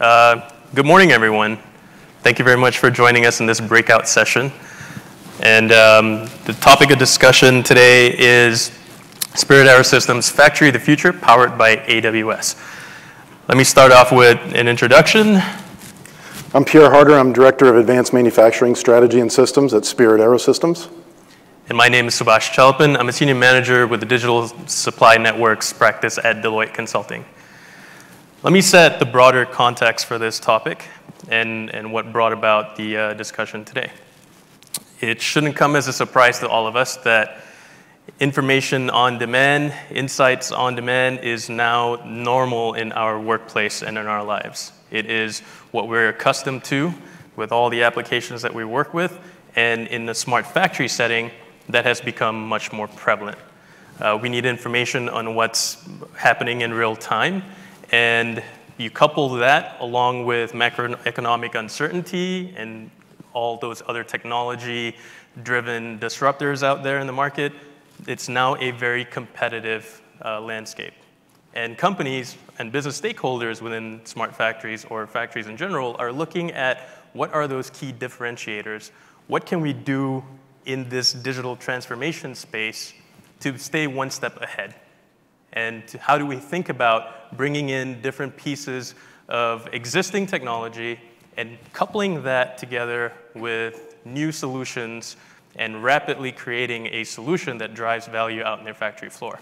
Uh, good morning, everyone. Thank you very much for joining us in this breakout session. And um, the topic of discussion today is Spirit Aerosystems Factory of the Future, powered by AWS. Let me start off with an introduction. I'm Pierre Harder. I'm Director of Advanced Manufacturing Strategy and Systems at Spirit Aerosystems. And my name is Subhash Chalpan. I'm a Senior Manager with the Digital Supply Networks practice at Deloitte Consulting. Let me set the broader context for this topic and, and what brought about the uh, discussion today. It shouldn't come as a surprise to all of us that information on demand, insights on demand is now normal in our workplace and in our lives. It is what we're accustomed to with all the applications that we work with, and in the smart factory setting, that has become much more prevalent. Uh, we need information on what's happening in real time, and you couple that along with macroeconomic uncertainty and all those other technology driven disruptors out there in the market, it's now a very competitive uh, landscape. And companies and business stakeholders within smart factories or factories in general are looking at what are those key differentiators? What can we do in this digital transformation space to stay one step ahead? And how do we think about bringing in different pieces of existing technology and coupling that together with new solutions and rapidly creating a solution that drives value out in their factory floor.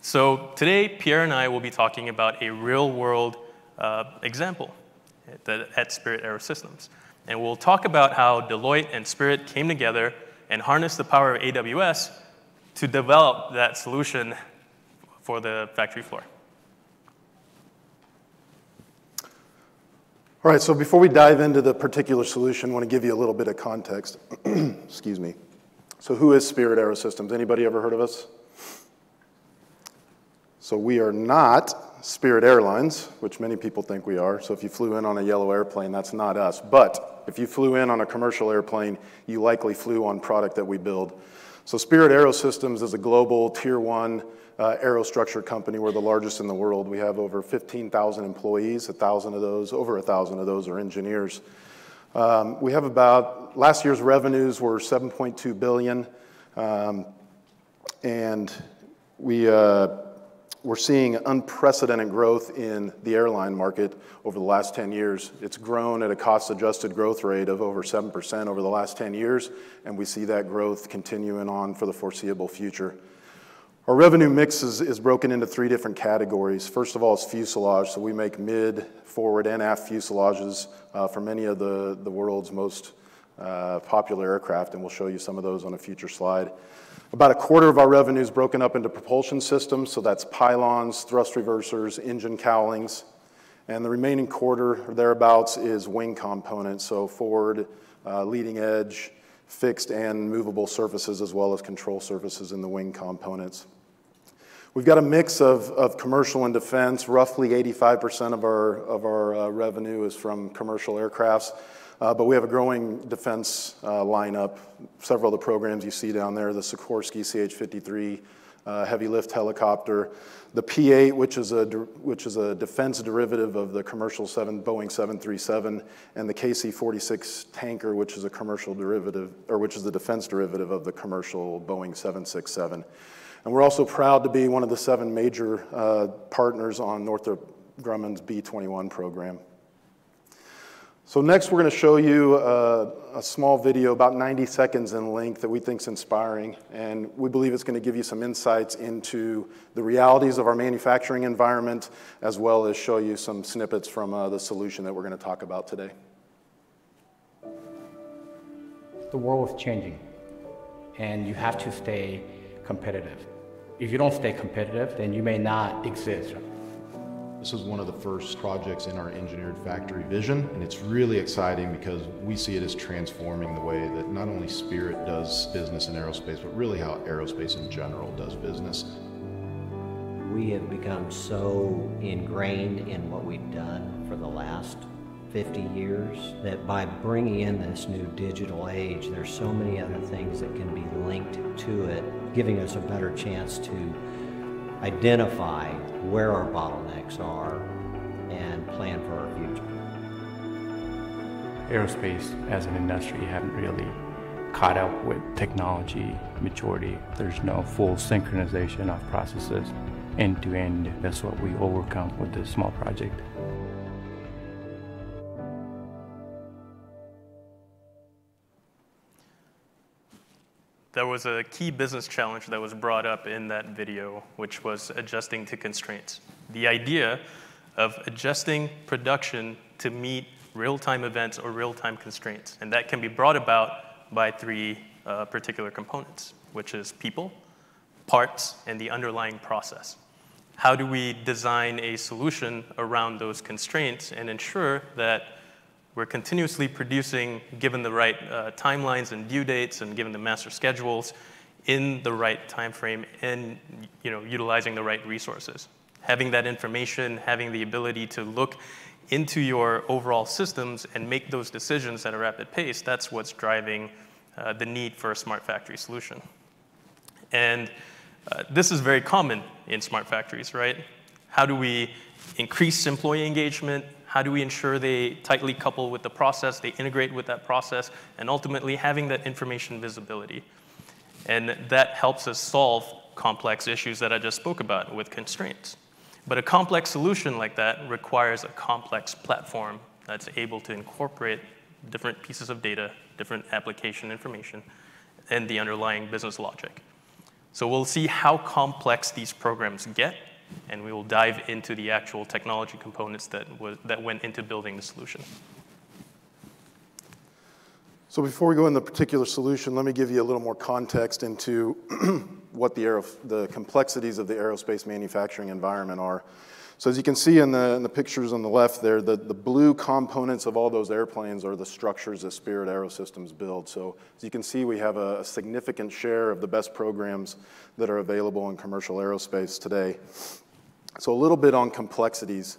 So today, Pierre and I will be talking about a real-world uh, example at, at Spirit Aerosystems. And we'll talk about how Deloitte and Spirit came together and harnessed the power of AWS to develop that solution for the factory floor. All right, so before we dive into the particular solution, I want to give you a little bit of context. Excuse me. So who is Spirit Aerosystems? Anybody ever heard of us? So we are not Spirit Airlines, which many people think we are. So if you flew in on a yellow airplane, that's not us. But if you flew in on a commercial airplane, you likely flew on product that we build. So Spirit Aerosystems is a global tier one uh, aerostructure company. We're the largest in the world. We have over 15,000 employees. A thousand of those, over a thousand of those, are engineers. Um, we have about last year's revenues were 7.2 billion, um, and we. Uh, we're seeing unprecedented growth in the airline market over the last 10 years. It's grown at a cost adjusted growth rate of over 7% over the last 10 years, and we see that growth continuing on for the foreseeable future. Our revenue mix is, is broken into three different categories. First of all, it's fuselage. So we make mid, forward, and aft fuselages uh, for many of the, the world's most uh, popular aircraft, and we'll show you some of those on a future slide. About a quarter of our revenue is broken up into propulsion systems, so that's pylons, thrust reversers, engine cowlings. And the remaining quarter, or thereabouts, is wing components, so forward, uh, leading edge, fixed and movable surfaces, as well as control surfaces in the wing components. We've got a mix of, of commercial and defense. Roughly 85% of our, of our uh, revenue is from commercial aircrafts, uh, but we have a growing defense uh, lineup. Several of the programs you see down there, the Sikorsky CH-53 uh, heavy lift helicopter, the P-8, which is, a, which is a defense derivative of the commercial 7, Boeing 737, and the KC-46 tanker, which is a commercial derivative, or which is the defense derivative of the commercial Boeing 767. And we're also proud to be one of the seven major uh, partners on Northrop Grumman's B-21 program. So next we're going to show you a, a, small video about 90 seconds in length that we think is inspiring and we believe it's going to give you some insights into the realities of our manufacturing environment as well as show you some snippets from uh, the solution that we're going to talk about today. The world is changing and you have to stay competitive. If you don't stay competitive, then you may not exist. This is one of the first projects in our engineered factory vision, and it's really exciting because we see it as transforming the way that not only Spirit does business in aerospace, but really how aerospace in general does business. We have become so ingrained in what we've done for the last 50 years that by bringing in this new digital age, there's so many other things that can be linked to it, giving us a better chance to identify where our bottlenecks are and plan for our future. Aerospace as an industry haven't really caught up with technology maturity. There's no full synchronization of processes end to end. That's what we overcome with this small project. There was a key business challenge that was brought up in that video, which was adjusting to constraints. The idea of adjusting production to meet real-time events or real-time constraints. And that can be brought about by three uh, particular components, which is people, parts, and the underlying process. How do we design a solution around those constraints and ensure that we're continuously producing, given the right uh, timelines and due dates and given the master schedules, in the right time frame and you know, utilizing the right resources. Having that information, having the ability to look into your overall systems and make those decisions at a rapid pace, that's what's driving uh, the need for a smart factory solution. And uh, this is very common in smart factories, right? How do we increase employee engagement? How do we ensure they tightly couple with the process, they integrate with that process, and ultimately having that information visibility? And that helps us solve complex issues that I just spoke about with constraints. But a complex solution like that requires a complex platform that's able to incorporate different pieces of data, different application information, and the underlying business logic. So we'll see how complex these programs get, and we will dive into the actual technology components that, that went into building the solution. So before we go into the particular solution, let me give you a little more context into what the, the complexities of the aerospace manufacturing environment are. So as you can see in the, in the pictures on the left there, the, the blue components of all those airplanes are the structures that Spirit Aerosystems build. So as you can see, we have a, a significant share of the best programs that are available in commercial aerospace today. So a little bit on complexities.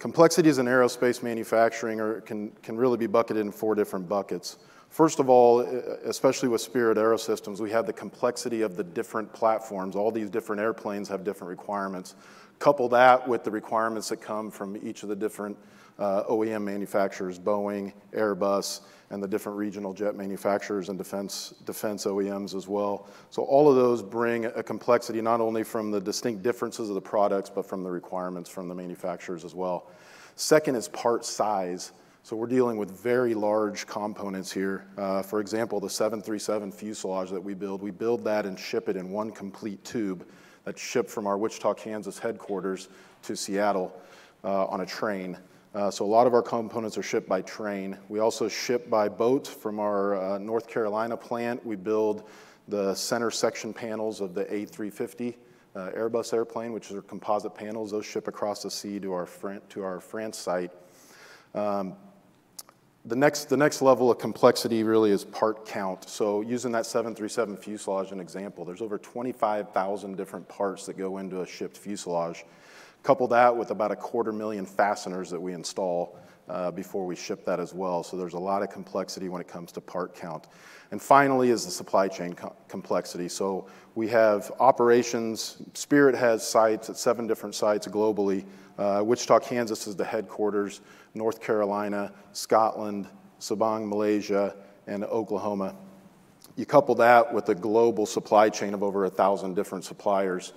Complexities in aerospace manufacturing are, can, can really be bucketed in four different buckets. First of all, especially with Spirit Aerosystems, we have the complexity of the different platforms. All these different airplanes have different requirements. Couple that with the requirements that come from each of the different uh, OEM manufacturers, Boeing, Airbus, and the different regional jet manufacturers and defense, defense OEMs as well. So all of those bring a complexity not only from the distinct differences of the products, but from the requirements from the manufacturers as well. Second is part size. So we're dealing with very large components here. Uh, for example, the 737 fuselage that we build, we build that and ship it in one complete tube that's shipped from our Wichita, Kansas headquarters to Seattle uh, on a train. Uh, so a lot of our components are shipped by train. We also ship by boat from our uh, North Carolina plant. We build the center section panels of the A350 uh, Airbus airplane, which are composite panels. Those ship across the sea to our, Fran to our France site. Um, the next, the next level of complexity really is part count. So using that 737 fuselage as an example, there's over 25,000 different parts that go into a shipped fuselage. Couple that with about a quarter million fasteners that we install uh, before we ship that as well. So there's a lot of complexity when it comes to part count. And finally is the supply chain co complexity. So we have operations, Spirit has sites at seven different sites globally. Uh, Wichita, Kansas is the headquarters. North Carolina, Scotland, Subang, Malaysia, and Oklahoma. You couple that with a global supply chain of over a thousand different suppliers,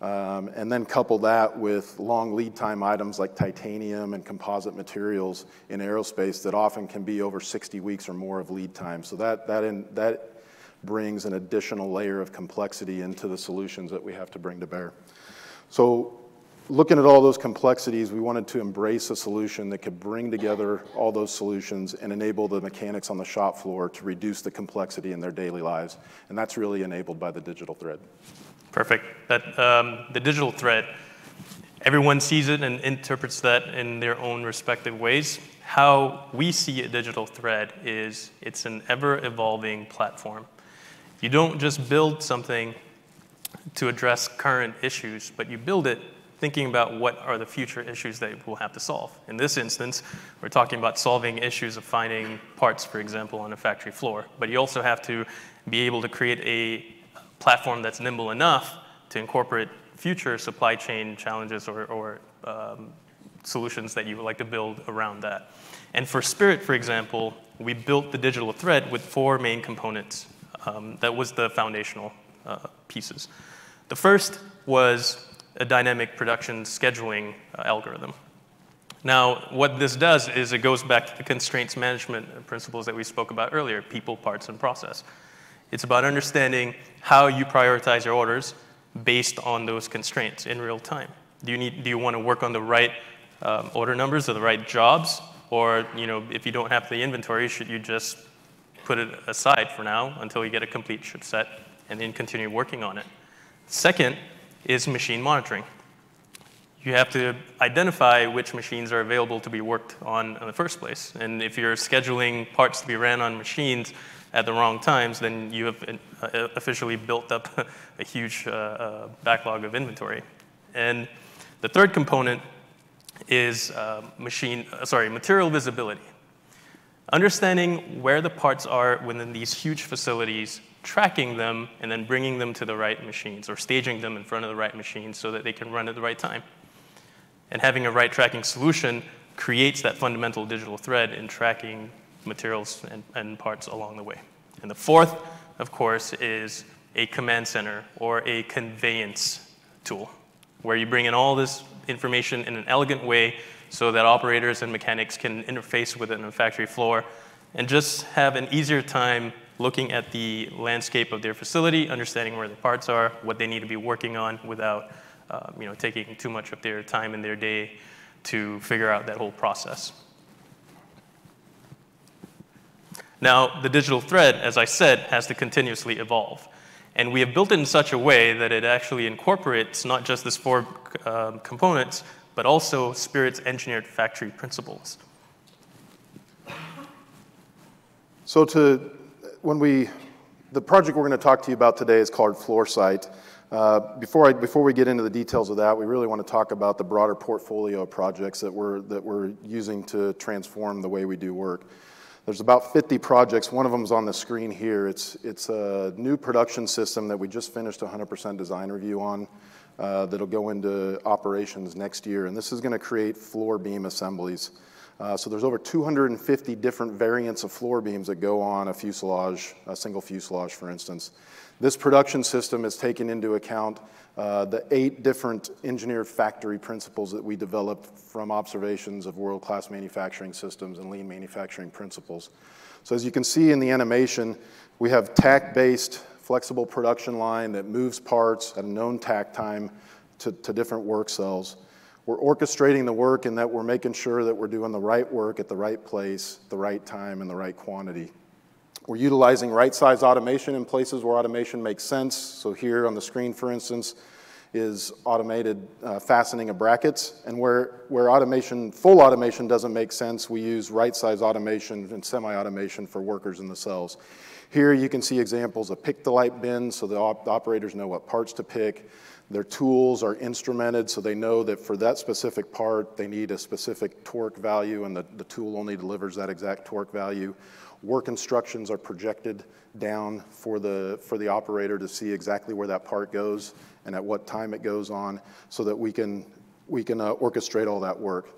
um, and then couple that with long lead time items like titanium and composite materials in aerospace that often can be over 60 weeks or more of lead time. So that, that, in, that brings an additional layer of complexity into the solutions that we have to bring to bear. So looking at all those complexities, we wanted to embrace a solution that could bring together all those solutions and enable the mechanics on the shop floor to reduce the complexity in their daily lives. And that's really enabled by the digital thread. Perfect. Um, the digital thread, everyone sees it and interprets that in their own respective ways. How we see a digital thread is it's an ever evolving platform. You don't just build something to address current issues, but you build it thinking about what are the future issues that we'll have to solve. In this instance, we're talking about solving issues of finding parts, for example, on a factory floor. But you also have to be able to create a platform that's nimble enough to incorporate future supply chain challenges or, or um, solutions that you would like to build around that. And for Spirit, for example, we built the digital thread with four main components. Um, that was the foundational uh, pieces. The first was a dynamic production scheduling uh, algorithm. Now, what this does is it goes back to the constraints management principles that we spoke about earlier, people, parts, and process. It's about understanding how you prioritize your orders based on those constraints in real time. Do you, need, do you want to work on the right um, order numbers or the right jobs? Or, you know, if you don't have the inventory, should you just put it aside for now until you get a complete ship set and then continue working on it? Second is machine monitoring you have to identify which machines are available to be worked on in the first place. And if you're scheduling parts to be ran on machines at the wrong times, then you have uh, officially built up a huge uh, uh, backlog of inventory. And the third component is uh, machine, uh, sorry, material visibility. Understanding where the parts are within these huge facilities, tracking them, and then bringing them to the right machines or staging them in front of the right machines so that they can run at the right time. And having a right tracking solution creates that fundamental digital thread in tracking materials and, and parts along the way. And the fourth, of course, is a command center or a conveyance tool, where you bring in all this information in an elegant way so that operators and mechanics can interface with it on the factory floor and just have an easier time looking at the landscape of their facility, understanding where the parts are, what they need to be working on without uh, you know, taking too much of their time in their day to figure out that whole process. Now, the digital thread, as I said, has to continuously evolve. And we have built it in such a way that it actually incorporates not just these four uh, components, but also Spirit's engineered factory principles. So to, when we, the project we're going to talk to you about today is called Floorsight. Uh, before, I, before we get into the details of that, we really want to talk about the broader portfolio of projects that we're, that we're using to transform the way we do work. There's about 50 projects. One of them is on the screen here. It's, it's a new production system that we just finished 100% design review on uh, that'll go into operations next year. And this is going to create floor beam assemblies. Uh, so there's over 250 different variants of floor beams that go on a fuselage, a single fuselage, for instance. This production system has taken into account uh, the eight different engineered factory principles that we developed from observations of world-class manufacturing systems and lean manufacturing principles. So as you can see in the animation, we have takt-based flexible production line that moves parts at a known takt time to, to different work cells. We're orchestrating the work in that we're making sure that we're doing the right work at the right place, the right time, and the right quantity. We're utilizing right-size automation in places where automation makes sense. So here on the screen, for instance, is automated uh, fastening of brackets. And where, where automation, full automation doesn't make sense, we use right-size automation and semi-automation for workers in the cells. Here you can see examples of pick-to-light bins so the op operators know what parts to pick. Their tools are instrumented so they know that for that specific part, they need a specific torque value and the, the tool only delivers that exact torque value. Work instructions are projected down for the, for the operator to see exactly where that part goes and at what time it goes on so that we can, we can uh, orchestrate all that work.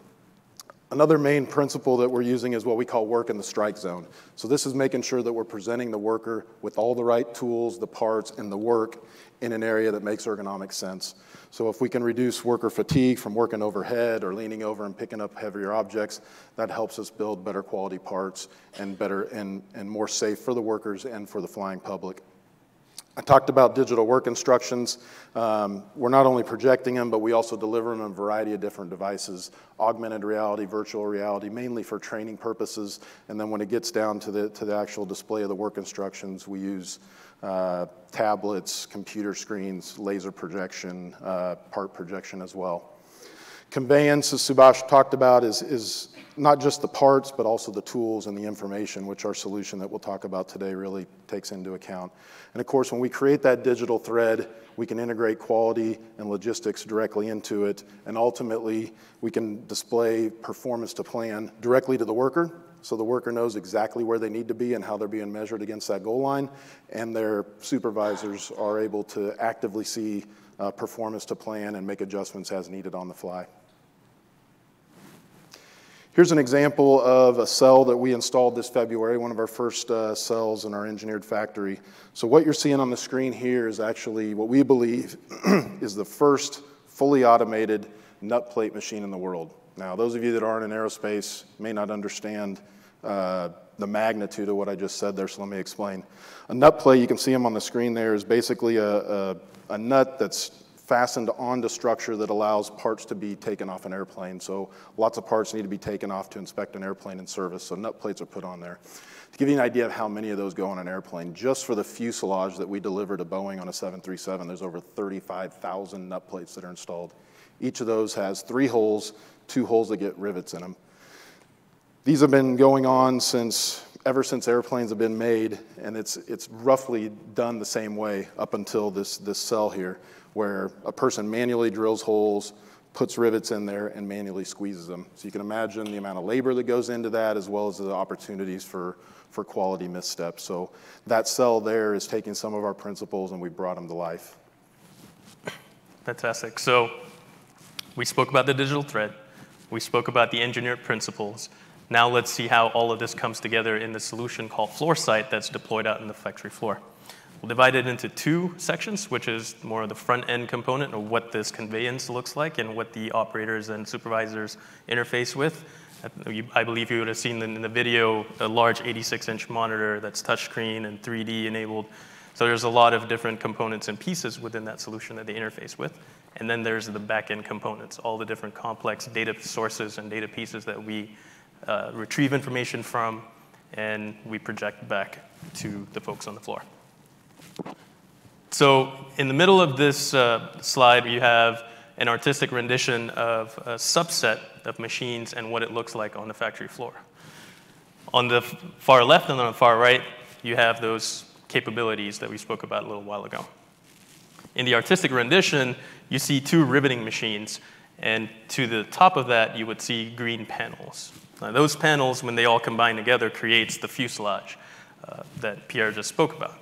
Another main principle that we're using is what we call work in the strike zone. So this is making sure that we're presenting the worker with all the right tools, the parts, and the work in an area that makes ergonomic sense. So if we can reduce worker fatigue from working overhead or leaning over and picking up heavier objects, that helps us build better quality parts and better and, and more safe for the workers and for the flying public. I talked about digital work instructions. Um, we're not only projecting them, but we also deliver them in a variety of different devices, augmented reality, virtual reality, mainly for training purposes. And then when it gets down to the, to the actual display of the work instructions, we use uh, tablets, computer screens, laser projection, uh, part projection as well. Conveyance, as Subhash talked about, is, is not just the parts, but also the tools and the information, which our solution that we'll talk about today really takes into account. And of course, when we create that digital thread, we can integrate quality and logistics directly into it, and ultimately, we can display performance to plan directly to the worker, so the worker knows exactly where they need to be and how they're being measured against that goal line, and their supervisors are able to actively see uh, performance to plan and make adjustments as needed on the fly. Here's an example of a cell that we installed this February, one of our first uh, cells in our engineered factory. So what you're seeing on the screen here is actually what we believe is the first fully automated nut plate machine in the world. Now, those of you that aren't in aerospace may not understand uh, the magnitude of what I just said there, so let me explain. A nut plate, you can see them on the screen there, is basically a, a, a nut that's fastened onto structure that allows parts to be taken off an airplane. So lots of parts need to be taken off to inspect an airplane in service. So nut plates are put on there. To give you an idea of how many of those go on an airplane, just for the fuselage that we deliver to Boeing on a 737, there's over 35,000 nut plates that are installed. Each of those has three holes, two holes that get rivets in them. These have been going on since ever since airplanes have been made, and it's, it's roughly done the same way up until this, this cell here where a person manually drills holes, puts rivets in there, and manually squeezes them. So you can imagine the amount of labor that goes into that as well as the opportunities for, for quality missteps. So that cell there is taking some of our principles and we brought them to life. Fantastic. So we spoke about the digital thread. We spoke about the engineered principles. Now let's see how all of this comes together in the solution called FloorSight that's deployed out in the factory floor. We'll divide it into two sections, which is more of the front end component of what this conveyance looks like and what the operators and supervisors interface with. I believe you would have seen in the video a large 86 inch monitor that's touchscreen and 3D enabled. So there's a lot of different components and pieces within that solution that they interface with. And then there's the back end components, all the different complex data sources and data pieces that we uh, retrieve information from and we project back to the folks on the floor. So in the middle of this uh, slide, you have an artistic rendition of a subset of machines and what it looks like on the factory floor. On the far left and on the far right, you have those capabilities that we spoke about a little while ago. In the artistic rendition, you see two riveting machines, and to the top of that, you would see green panels. Now, those panels, when they all combine together, creates the fuselage uh, that Pierre just spoke about.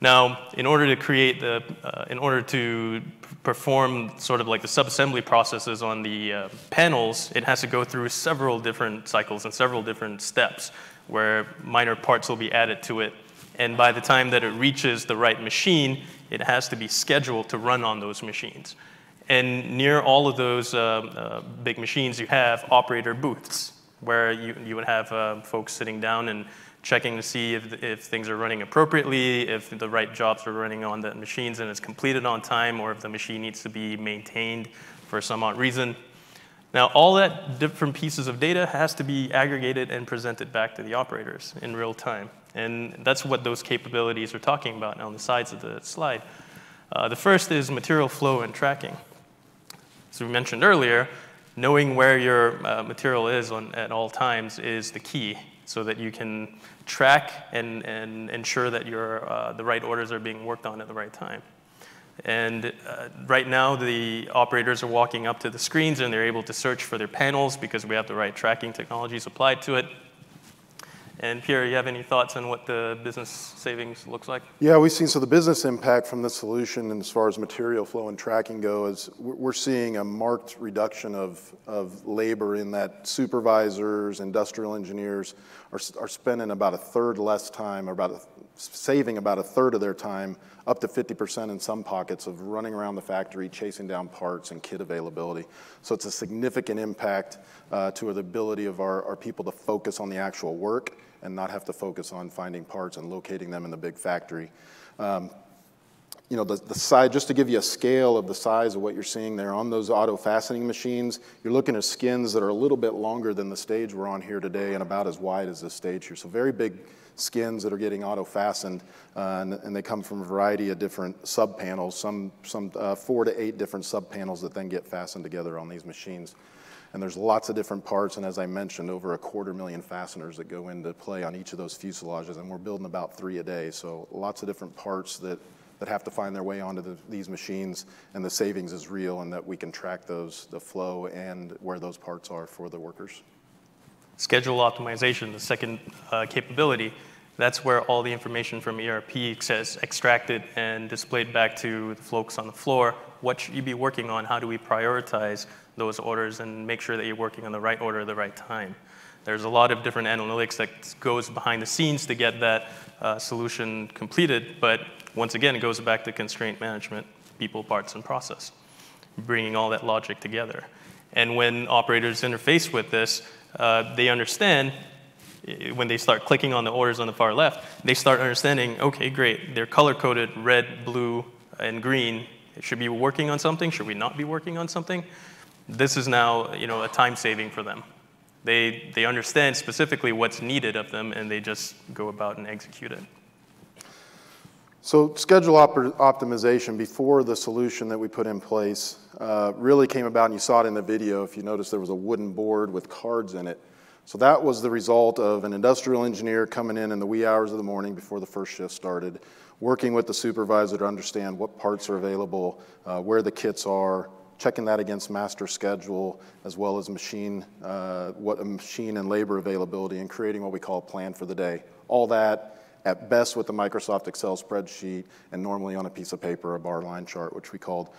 Now, in order to create the, uh, in order to perform sort of like the subassembly processes on the uh, panels, it has to go through several different cycles and several different steps where minor parts will be added to it. And by the time that it reaches the right machine, it has to be scheduled to run on those machines. And near all of those uh, uh big machines, you have operator booths where you, you would have uh, folks sitting down and checking to see if, if things are running appropriately, if the right jobs are running on the machines and it's completed on time, or if the machine needs to be maintained for some odd reason. Now, all that different pieces of data has to be aggregated and presented back to the operators in real time. And that's what those capabilities are talking about on the sides of the slide. Uh, the first is material flow and tracking. As we mentioned earlier, knowing where your uh, material is on, at all times is the key so that you can track and, and ensure that your, uh, the right orders are being worked on at the right time. And uh, right now, the operators are walking up to the screens and they're able to search for their panels because we have the right tracking technologies applied to it. And Pierre, you have any thoughts on what the business savings looks like? Yeah, we've seen so the business impact from the solution, and as far as material flow and tracking go, is we're seeing a marked reduction of, of labor in that supervisors, industrial engineers are, are spending about a third less time, or about a, saving about a third of their time, up to 50% in some pockets of running around the factory, chasing down parts and kit availability. So it's a significant impact uh, to the ability of our, our people to focus on the actual work and not have to focus on finding parts and locating them in the big factory. Um, you know, the, the size, just to give you a scale of the size of what you're seeing there on those auto fastening machines, you're looking at skins that are a little bit longer than the stage we're on here today and about as wide as this stage here. So very big skins that are getting auto fastened, uh, and, and, they come from a variety of different sub panels, some, some uh, four to eight different sub panels that then get fastened together on these machines. And there's lots of different parts, and as I mentioned, over a quarter million fasteners that go into play on each of those fuselages, and we're building about three a day. So lots of different parts that, that have to find their way onto the, these machines, and the savings is real, and that we can track those, the flow and where those parts are for the workers. Schedule optimization, the second uh, capability. That's where all the information from ERP is extracted and displayed back to the folks on the floor. What should you be working on? How do we prioritize those orders and make sure that you're working on the right order at the right time? There's a lot of different analytics that goes behind the scenes to get that uh, solution completed, but once again, it goes back to constraint management, people, parts, and process, bringing all that logic together. And when operators interface with this, uh, they understand when they start clicking on the orders on the far left, they start understanding, okay, great, they're color coded red, blue, and green. Should we be working on something? Should we not be working on something? This is now, you know, a time saving for them. They, they understand specifically what's needed of them and they just go about and execute it. So schedule op optimization before the solution that we put in place uh, really came about, and you saw it in the video. If you notice, there was a wooden board with cards in it. So that was the result of an industrial engineer coming in in the wee hours of the morning before the first shift started, working with the supervisor to understand what parts are available, uh, where the kits are, checking that against master schedule, as well as machine, uh, what a machine and labor availability, and creating what we call a plan for the day. All that at best with the Microsoft Excel spreadsheet, and normally on a piece of paper, a bar line chart, which we called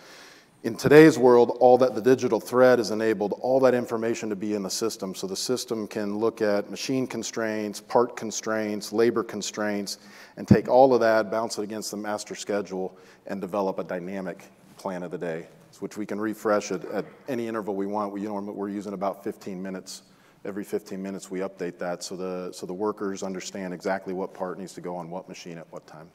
in today's world, all that the digital thread has enabled all that information to be in the system. So the system can look at machine constraints, part constraints, labor constraints, and take all of that, bounce it against the master schedule, and develop a dynamic plan of the day, which we can refresh at, at any interval we want. We, you know, we're using about 15 minutes. Every 15 minutes, we update that so the, so the workers understand exactly what part needs to go on what machine at what time.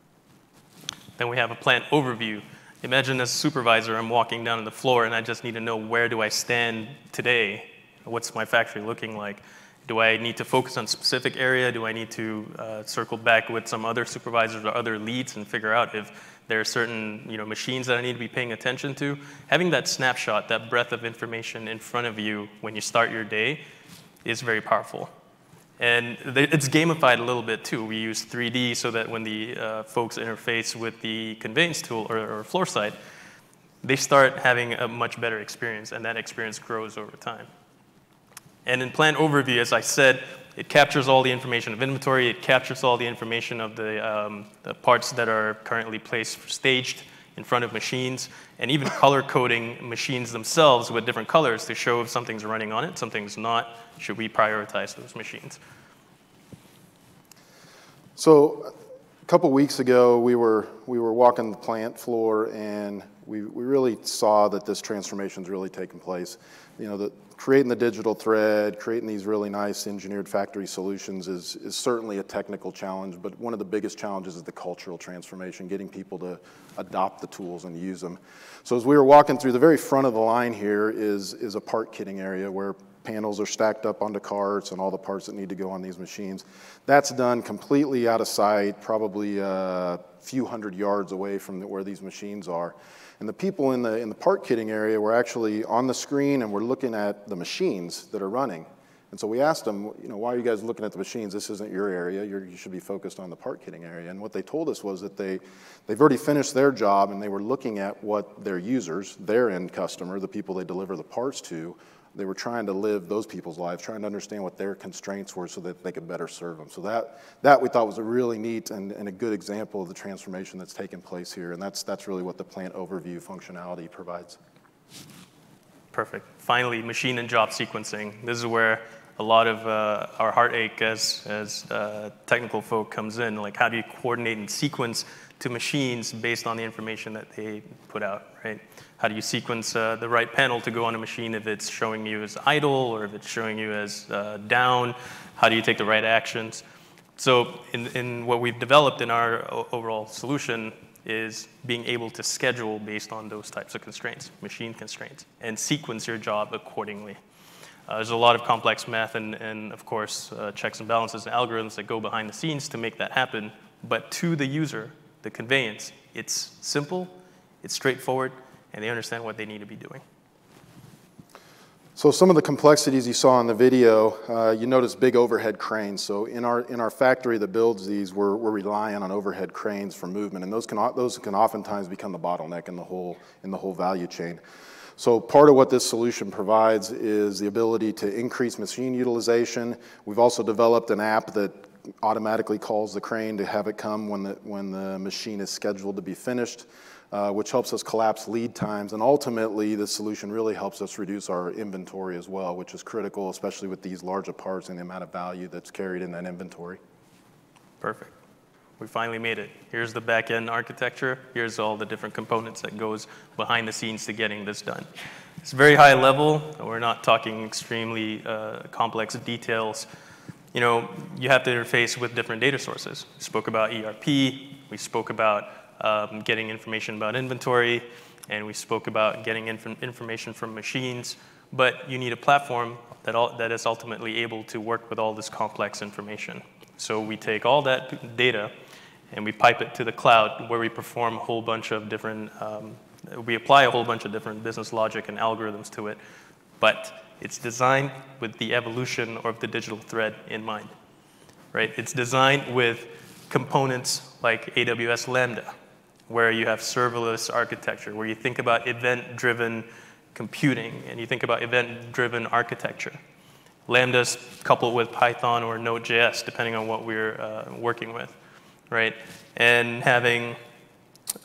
Then we have a plant overview Imagine as a supervisor, I'm walking down the floor and I just need to know where do I stand today? What's my factory looking like? Do I need to focus on specific area? Do I need to uh, circle back with some other supervisors or other leads and figure out if there are certain you know, machines that I need to be paying attention to? Having that snapshot, that breadth of information in front of you when you start your day is very powerful. And it's gamified a little bit too. We use 3D so that when the uh, folks interface with the conveyance tool or, or FloorSight, they start having a much better experience, and that experience grows over time. And in plant overview, as I said, it captures all the information of inventory, it captures all the information of the, um, the parts that are currently placed staged in front of machines, and even color coding machines themselves with different colors to show if something's running on it, something's not, should we prioritize those machines? So a couple weeks ago, we were, we were walking the plant floor and we, we really saw that this transformation is really taking place. You know, the, creating the digital thread, creating these really nice engineered factory solutions is, is certainly a technical challenge, but one of the biggest challenges is the cultural transformation, getting people to adopt the tools and use them. So as we were walking through, the very front of the line here is, is a part kitting area where panels are stacked up onto carts and all the parts that need to go on these machines. That's done completely out of sight, probably a few hundred yards away from where these machines are. And the people in the, in the part kitting area were actually on the screen and we're looking at the machines that are running. And so we asked them, you know, why are you guys looking at the machines? This isn't your area. You're, you should be focused on the part kitting area. And what they told us was that they, they've already finished their job and they were looking at what their users, their end customer, the people they deliver the parts to, they were trying to live those people's lives, trying to understand what their constraints were so that they could better serve them. So that, that we thought was a really neat and, and a good example of the transformation that's taken place here. And that's, that's really what the plant overview functionality provides. Perfect. Finally, machine and job sequencing. This is where a lot of uh, our heartache as, as uh, technical folk comes in. Like, how do you coordinate and sequence to machines based on the information that they put out, right? How do you sequence uh, the right panel to go on a machine if it's showing you as idle or if it's showing you as uh, down? How do you take the right actions? So in, in what we've developed in our overall solution is being able to schedule based on those types of constraints, machine constraints, and sequence your job accordingly. Uh, there's a lot of complex math and, and of course, uh, checks and balances and algorithms that go behind the scenes to make that happen. But to the user, the conveyance. It's simple, it's straightforward, and they understand what they need to be doing. So some of the complexities you saw in the video, uh, you notice big overhead cranes. So in our, in our factory that builds these, we're, we're relying on overhead cranes for movement, and those can, those can oftentimes become the bottleneck in the, whole, in the whole value chain. So part of what this solution provides is the ability to increase machine utilization. We've also developed an app that automatically calls the crane to have it come when the, when the machine is scheduled to be finished, uh, which helps us collapse lead times. And ultimately, the solution really helps us reduce our inventory as well, which is critical, especially with these larger parts and the amount of value that's carried in that inventory. Perfect. We finally made it. Here's the back end architecture. Here's all the different components that goes behind the scenes to getting this done. It's very high level. We're not talking extremely uh, complex details. You know, you have to interface with different data sources. We spoke about ERP. We spoke about um, getting information about inventory, and we spoke about getting inf information from machines. But you need a platform that, all, that is ultimately able to work with all this complex information. So we take all that data and we pipe it to the cloud where we perform a whole bunch of different um, we apply a whole bunch of different business logic and algorithms to it, but it's designed with the evolution of the digital thread in mind, right? It's designed with components like AWS Lambda, where you have serverless architecture, where you think about event-driven computing and you think about event-driven architecture. Lambda's coupled with Python or Node.js, depending on what we're uh, working with, right? And having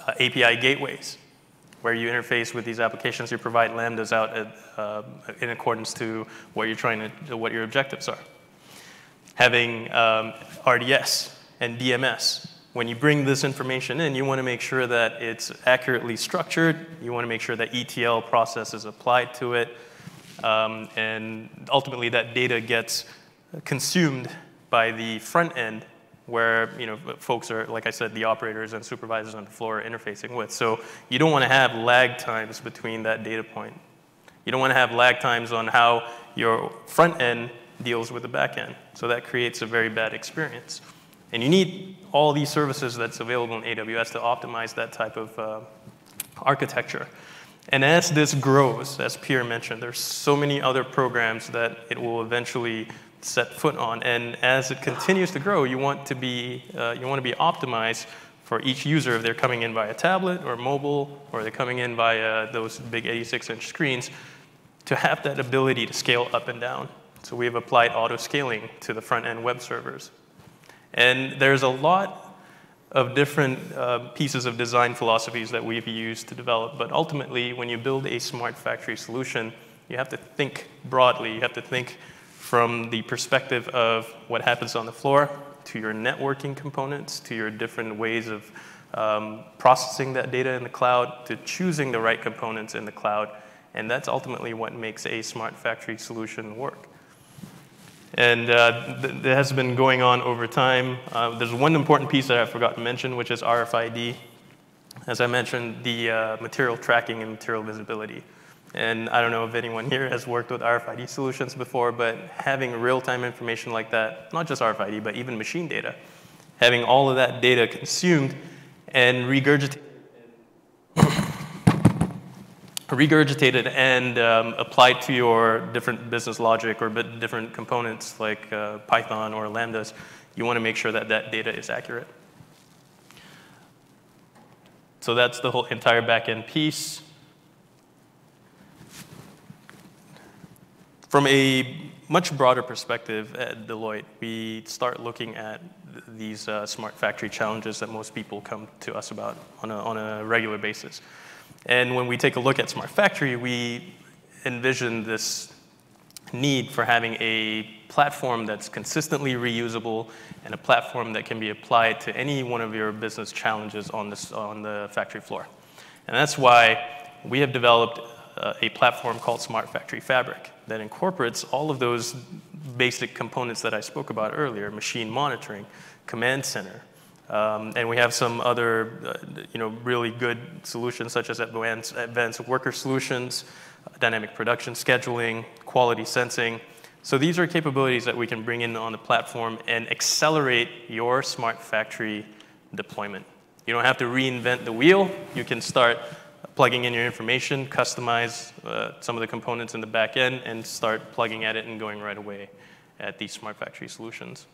uh, API gateways where you interface with these applications, you provide lambdas out at, uh, in accordance to what you're trying to, what your objectives are. Having um, RDS and DMS, when you bring this information in, you want to make sure that it's accurately structured. You want to make sure that ETL process is applied to it. Um, and ultimately, that data gets consumed by the front end where you know folks are, like I said, the operators and supervisors on the floor are interfacing with. So you don't want to have lag times between that data point. You don't want to have lag times on how your front end deals with the back end. So that creates a very bad experience. And you need all these services that's available in AWS to optimize that type of uh, architecture. And as this grows, as Pierre mentioned, there's so many other programs that it will eventually set foot on. And as it continues to grow, you want to be, uh, you want to be optimized for each user if they're coming in via tablet or mobile or they're coming in via those big 86-inch screens to have that ability to scale up and down. So we have applied auto scaling to the front-end web servers. And there's a lot of different uh, pieces of design philosophies that we've used to develop. But ultimately, when you build a smart factory solution, you have to think broadly. You have to think from the perspective of what happens on the floor to your networking components, to your different ways of um, processing that data in the cloud, to choosing the right components in the cloud. And that's ultimately what makes a smart factory solution work. And uh, th that has been going on over time. Uh, there's one important piece that I forgot to mention, which is RFID. As I mentioned, the uh, material tracking and material visibility. And I don't know if anyone here has worked with RFID solutions before, but having real-time information like that, not just RFID, but even machine data, having all of that data consumed and regurgitated, regurgitated and um, applied to your different business logic or different components like uh, Python or Lambdas, you want to make sure that that data is accurate. So that's the whole entire backend piece. From a much broader perspective at Deloitte, we start looking at these uh, smart factory challenges that most people come to us about on a, on a regular basis. And when we take a look at smart factory, we envision this need for having a platform that's consistently reusable and a platform that can be applied to any one of your business challenges on, this, on the factory floor. And that's why we have developed uh, a platform called Smart Factory Fabric that incorporates all of those basic components that I spoke about earlier, machine monitoring, command center. Um, and we have some other, uh, you know, really good solutions such as advanced, advanced worker solutions, dynamic production scheduling, quality sensing. So these are capabilities that we can bring in on the platform and accelerate your smart factory deployment. You don't have to reinvent the wheel. You can start plugging in your information, customize uh, some of the components in the back end, and start plugging at it and going right away at these smart factory solutions.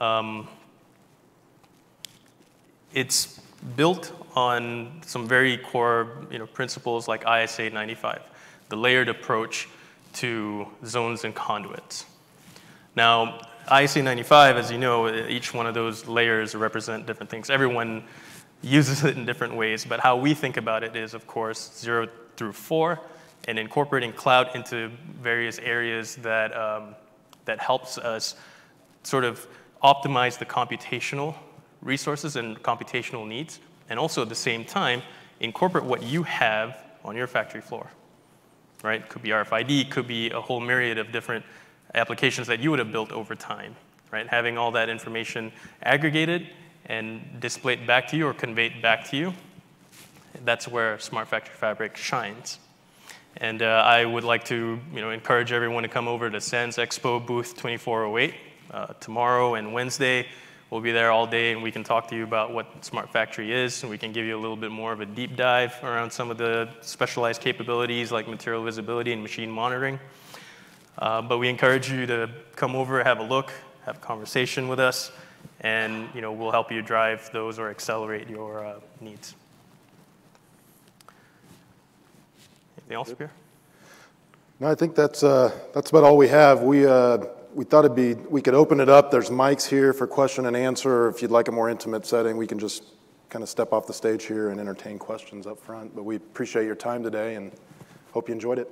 Um, it's built on some very core you know, principles like ISA 95, the layered approach to zones and conduits. Now, ISA 95, as you know, each one of those layers represent different things. Everyone uses it in different ways, but how we think about it is, of course, zero through four, and incorporating cloud into various areas that, um, that helps us sort of optimize the computational resources and computational needs, and also at the same time, incorporate what you have on your factory floor, right? Could be RFID, could be a whole myriad of different applications that you would have built over time, right? Having all that information aggregated and display it back to you or convey it back to you, that's where Smart Factory Fabric shines. And uh, I would like to you know, encourage everyone to come over to SANS Expo booth 2408 uh, tomorrow and Wednesday. We'll be there all day and we can talk to you about what Smart Factory is and we can give you a little bit more of a deep dive around some of the specialized capabilities like material visibility and machine monitoring. Uh, but we encourage you to come over, have a look, have a conversation with us, and you know, we'll help you drive those or accelerate your uh, needs. Anything else, Pierre? No, I think that's, uh, that's about all we have. We, uh, we thought it'd be, we could open it up. There's mics here for question and answer. If you'd like a more intimate setting, we can just kind of step off the stage here and entertain questions up front. But we appreciate your time today and hope you enjoyed it.